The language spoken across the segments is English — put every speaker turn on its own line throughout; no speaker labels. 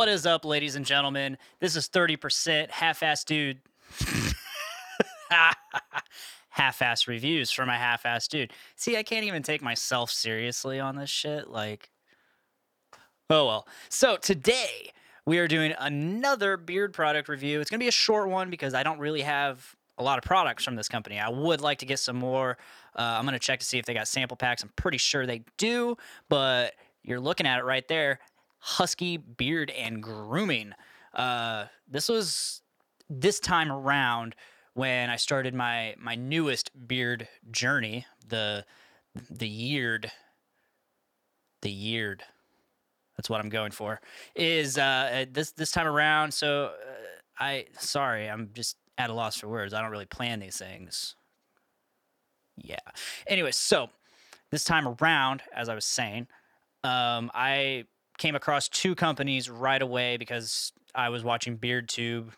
What is up, ladies and gentlemen? This is 30% half ass dude. half ass reviews for my half ass dude. See, I can't even take myself seriously on this shit. Like, oh well. So today we are doing another beard product review. It's going to be a short one because I don't really have a lot of products from this company. I would like to get some more. Uh, I'm going to check to see if they got sample packs. I'm pretty sure they do, but you're looking at it right there. Husky Beard and Grooming. Uh, this was this time around when I started my my newest beard journey. The the yeared the yeared. That's what I'm going for. Is uh, this this time around? So uh, I sorry, I'm just at a loss for words. I don't really plan these things. Yeah. Anyway, so this time around, as I was saying, um, I came across two companies right away because I was watching BeardTube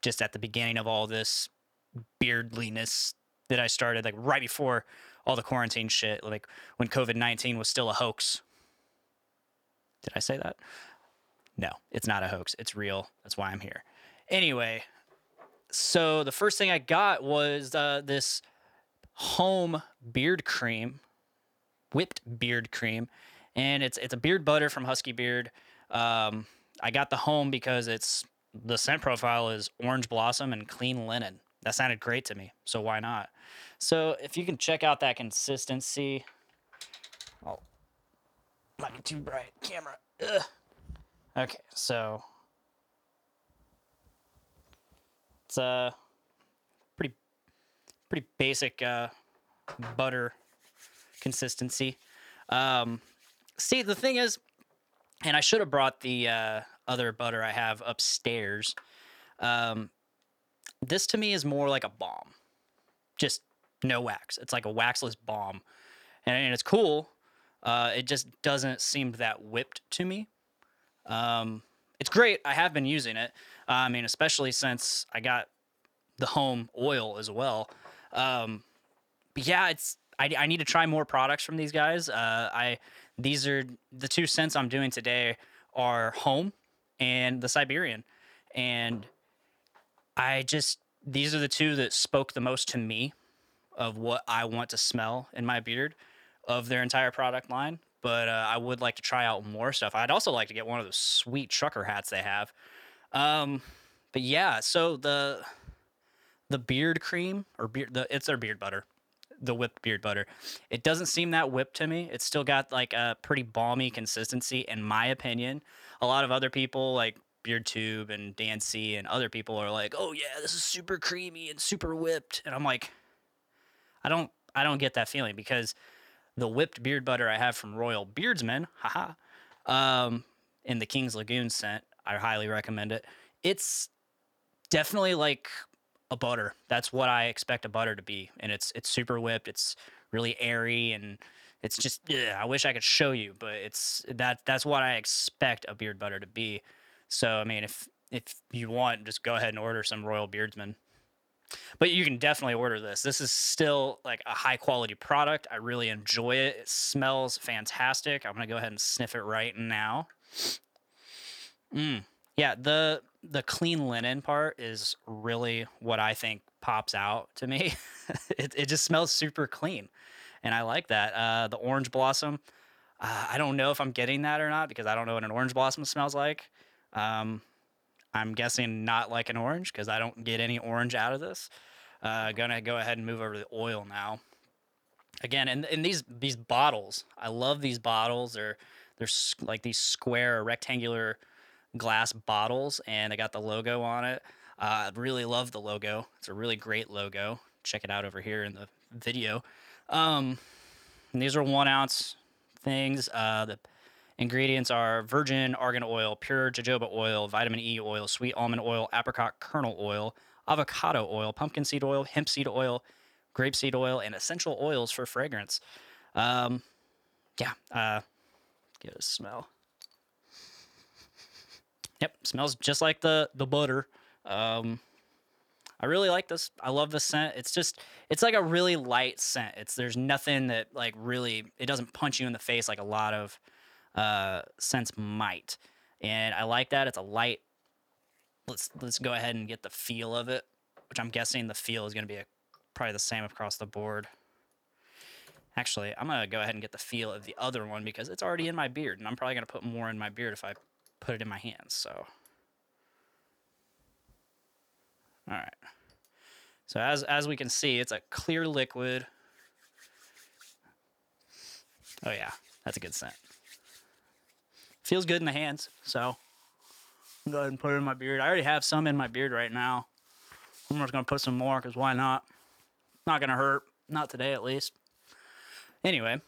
just at the beginning of all this beardliness that I started, like right before all the quarantine shit, like when COVID 19 was still a hoax. Did I say that? No, it's not a hoax. It's real. That's why I'm here. Anyway, so the first thing I got was uh, this home beard cream, whipped beard cream and it's it's a beard butter from Husky Beard. Um, I got the home because it's the scent profile is orange blossom and clean linen. That sounded great to me, so why not? So if you can check out that consistency, oh, be too bright camera. Ugh. Okay, so it's a uh, pretty pretty basic uh, butter consistency. Um, See, the thing is, and I should have brought the uh, other butter I have upstairs. Um, this to me is more like a balm, just no wax. It's like a waxless balm, and, and it's cool. Uh, it just doesn't seem that whipped to me. Um, it's great. I have been using it. Uh, I mean, especially since I got the home oil as well. Um, but yeah, it's I, I need to try more products from these guys. Uh, I these are the two scents I'm doing today are home and the Siberian. And I just these are the two that spoke the most to me of what I want to smell in my beard of their entire product line. But uh, I would like to try out more stuff. I'd also like to get one of those sweet trucker hats they have. Um, but yeah, so the the beard cream or beard the it's their beard butter the whipped beard butter. It doesn't seem that whipped to me. It's still got like a pretty balmy consistency, in my opinion. A lot of other people like BeardTube and Dan C and other people are like, "Oh yeah, this is super creamy and super whipped," and I'm like, I don't, I don't get that feeling because the whipped beard butter I have from Royal Beardsman, haha, um, in the King's Lagoon scent, I highly recommend it. It's definitely like a butter. That's what I expect a butter to be, and it's it's super whipped. It's really airy, and it's just ugh, I wish I could show you, but it's that that's what I expect a beard butter to be. So I mean, if if you want, just go ahead and order some Royal Beardsman. But you can definitely order this. This is still like a high quality product. I really enjoy it. It smells fantastic. I'm gonna go ahead and sniff it right now. Mm. Yeah, the the clean linen part is really what I think pops out to me. it it just smells super clean, and I like that. Uh, the orange blossom. Uh, I don't know if I'm getting that or not because I don't know what an orange blossom smells like. Um, I'm guessing not like an orange because I don't get any orange out of this. Uh, gonna go ahead and move over to the oil now. Again, and in these these bottles, I love these bottles. They're they're like these square rectangular glass bottles and I got the logo on it. Uh, I really love the logo. It's a really great logo. Check it out over here in the video. Um, these are one ounce things. Uh, the ingredients are virgin argan oil, pure jojoba oil, vitamin E oil, sweet almond oil, apricot kernel oil, avocado oil, pumpkin seed oil, hemp seed oil, grapeseed oil, and essential oils for fragrance. Um, yeah, uh, give it a smell. Yep, smells just like the the butter. Um, I really like this. I love the scent. It's just it's like a really light scent. It's there's nothing that like really it doesn't punch you in the face like a lot of uh, scents might. and I like that. It's a light. Let's let's go ahead and get the feel of it, which I'm guessing the feel is going to be a, probably the same across the board. Actually, I'm gonna go ahead and get the feel of the other one because it's already in my beard, and I'm probably gonna put more in my beard if I put it in my hands. So, all right. So as as we can see, it's a clear liquid. Oh yeah, that's a good scent. Feels good in the hands, so go ahead and put it in my beard. I already have some in my beard right now. I'm just gonna put some more because why not? Not gonna hurt. Not today, at least. Anyway,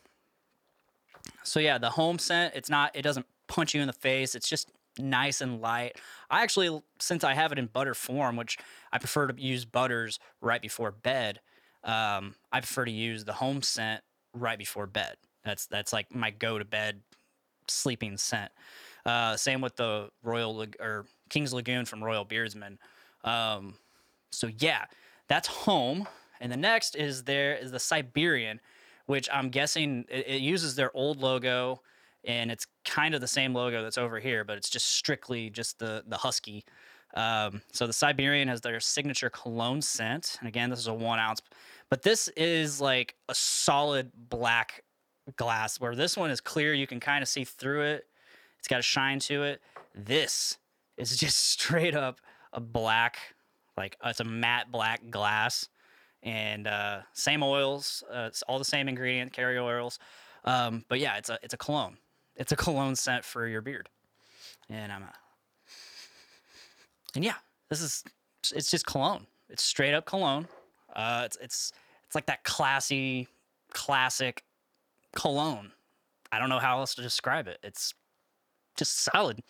so yeah, the home scent. It's not. It doesn't punch you in the face. It's just nice and light. I actually, since I have it in butter form, which I prefer to use butters right before bed, um, I prefer to use the home scent right before bed. That's that's like my go to bed sleeping scent. Uh, same with the Royal or King's Lagoon from Royal Beardsman. Um, so yeah, that's home. And the next is there is the Siberian, which I'm guessing it, it uses their old logo and it's kind of the same logo that's over here, but it's just strictly just the the husky. Um, so the Siberian has their signature cologne scent, and again, this is a one ounce, but this is like a solid black glass. Where this one is clear, you can kind of see through it. It's got a shine to it. This is just straight up a black, like it's a matte black glass, and uh, same oils, uh, it's all the same ingredient, carrier oils. Um, but yeah, it's a it's a cologne. It's a cologne scent for your beard, and I'm a, and yeah, this is it's just cologne. It's straight up cologne. Uh, it's it's it's like that classy, classic cologne. I don't know how else to describe it. It's just solid.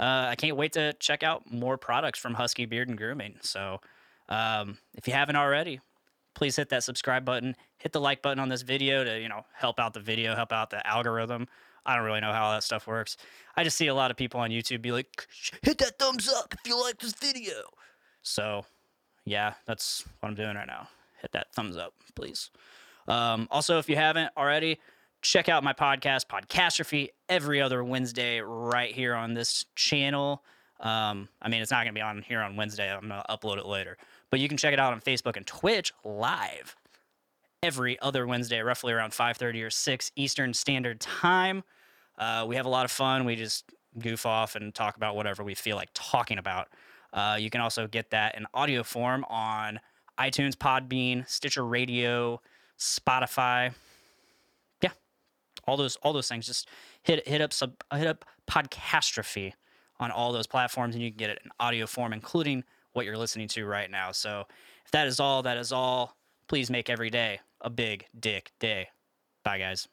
Uh, I can't wait to check out more products from Husky Beard and Grooming. So, um, if you haven't already, please hit that subscribe button. Hit the like button on this video to you know help out the video, help out the algorithm. I don't really know how that stuff works. I just see a lot of people on YouTube be like, hit that thumbs up if you like this video. So, yeah, that's what I'm doing right now. Hit that thumbs up, please. Um, also, if you haven't already, check out my podcast, Podcastrophe, every other Wednesday right here on this channel. Um, I mean, it's not going to be on here on Wednesday. I'm going to upload it later. But you can check it out on Facebook and Twitch live every other Wednesday, roughly around 5:30 or 6 Eastern Standard Time. Uh, we have a lot of fun. We just goof off and talk about whatever we feel like talking about. Uh, you can also get that in audio form on iTunes, Podbean, Stitcher Radio, Spotify. Yeah, all those all those things. Just hit hit up sub, hit up Podcastrophe on all those platforms, and you can get it in audio form, including what you're listening to right now. So, if that is all, that is all. Please make every day a big dick day. Bye, guys.